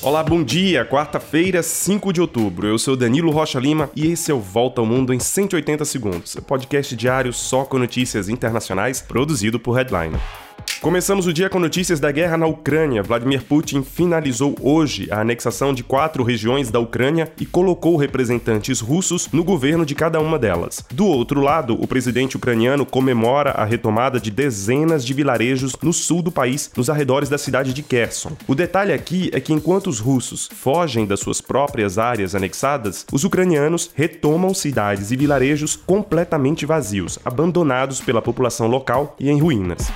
Olá, bom dia. Quarta-feira, 5 de outubro. Eu sou Danilo Rocha Lima e esse é o Volta ao Mundo em 180 segundos, podcast diário só com notícias internacionais, produzido por Headliner. Começamos o dia com notícias da guerra na Ucrânia. Vladimir Putin finalizou hoje a anexação de quatro regiões da Ucrânia e colocou representantes russos no governo de cada uma delas. Do outro lado, o presidente ucraniano comemora a retomada de dezenas de vilarejos no sul do país, nos arredores da cidade de Kherson. O detalhe aqui é que enquanto os russos fogem das suas próprias áreas anexadas, os ucranianos retomam cidades e vilarejos completamente vazios, abandonados pela população local e em ruínas.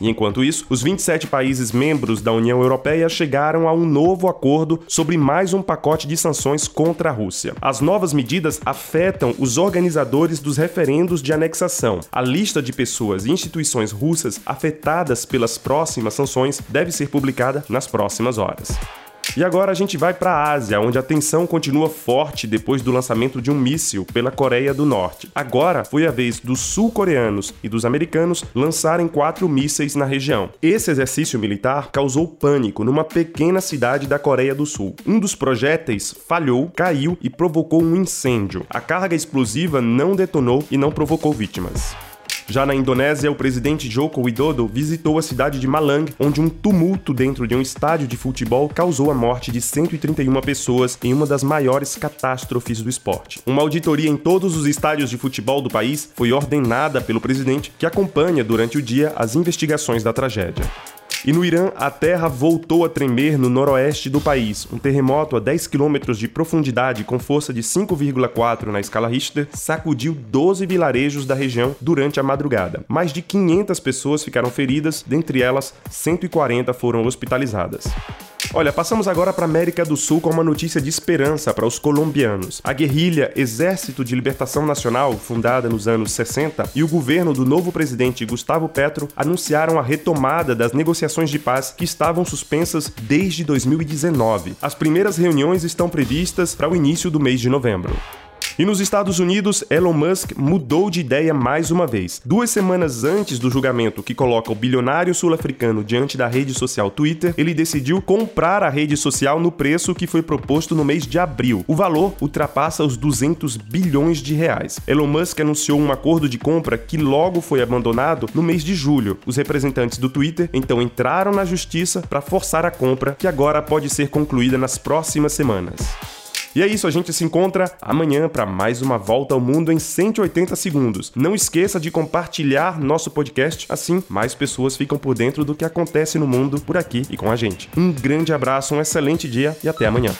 E enquanto isso, os 27 países membros da União Europeia chegaram a um novo acordo sobre mais um pacote de sanções contra a Rússia. As novas medidas afetam os organizadores dos referendos de anexação. A lista de pessoas e instituições russas afetadas pelas próximas sanções deve ser publicada nas próximas horas. E agora a gente vai para a Ásia, onde a tensão continua forte depois do lançamento de um míssil pela Coreia do Norte. Agora foi a vez dos sul-coreanos e dos americanos lançarem quatro mísseis na região. Esse exercício militar causou pânico numa pequena cidade da Coreia do Sul. Um dos projéteis falhou, caiu e provocou um incêndio. A carga explosiva não detonou e não provocou vítimas. Já na Indonésia, o presidente Joko Widodo visitou a cidade de Malang, onde um tumulto dentro de um estádio de futebol causou a morte de 131 pessoas em uma das maiores catástrofes do esporte. Uma auditoria em todos os estádios de futebol do país foi ordenada pelo presidente, que acompanha durante o dia as investigações da tragédia. E no Irã, a terra voltou a tremer no noroeste do país. Um terremoto a 10 quilômetros de profundidade, com força de 5,4 na escala Richter, sacudiu 12 vilarejos da região durante a madrugada. Mais de 500 pessoas ficaram feridas, dentre elas, 140 foram hospitalizadas. Olha, passamos agora para a América do Sul com uma notícia de esperança para os colombianos. A guerrilha Exército de Libertação Nacional, fundada nos anos 60, e o governo do novo presidente Gustavo Petro anunciaram a retomada das negociações de paz que estavam suspensas desde 2019. As primeiras reuniões estão previstas para o início do mês de novembro. E nos Estados Unidos, Elon Musk mudou de ideia mais uma vez. Duas semanas antes do julgamento que coloca o bilionário sul-africano diante da rede social Twitter, ele decidiu comprar a rede social no preço que foi proposto no mês de abril. O valor ultrapassa os 200 bilhões de reais. Elon Musk anunciou um acordo de compra que logo foi abandonado no mês de julho. Os representantes do Twitter então entraram na justiça para forçar a compra, que agora pode ser concluída nas próximas semanas. E é isso, a gente se encontra amanhã para mais uma volta ao mundo em 180 segundos. Não esqueça de compartilhar nosso podcast, assim mais pessoas ficam por dentro do que acontece no mundo por aqui e com a gente. Um grande abraço, um excelente dia e até amanhã.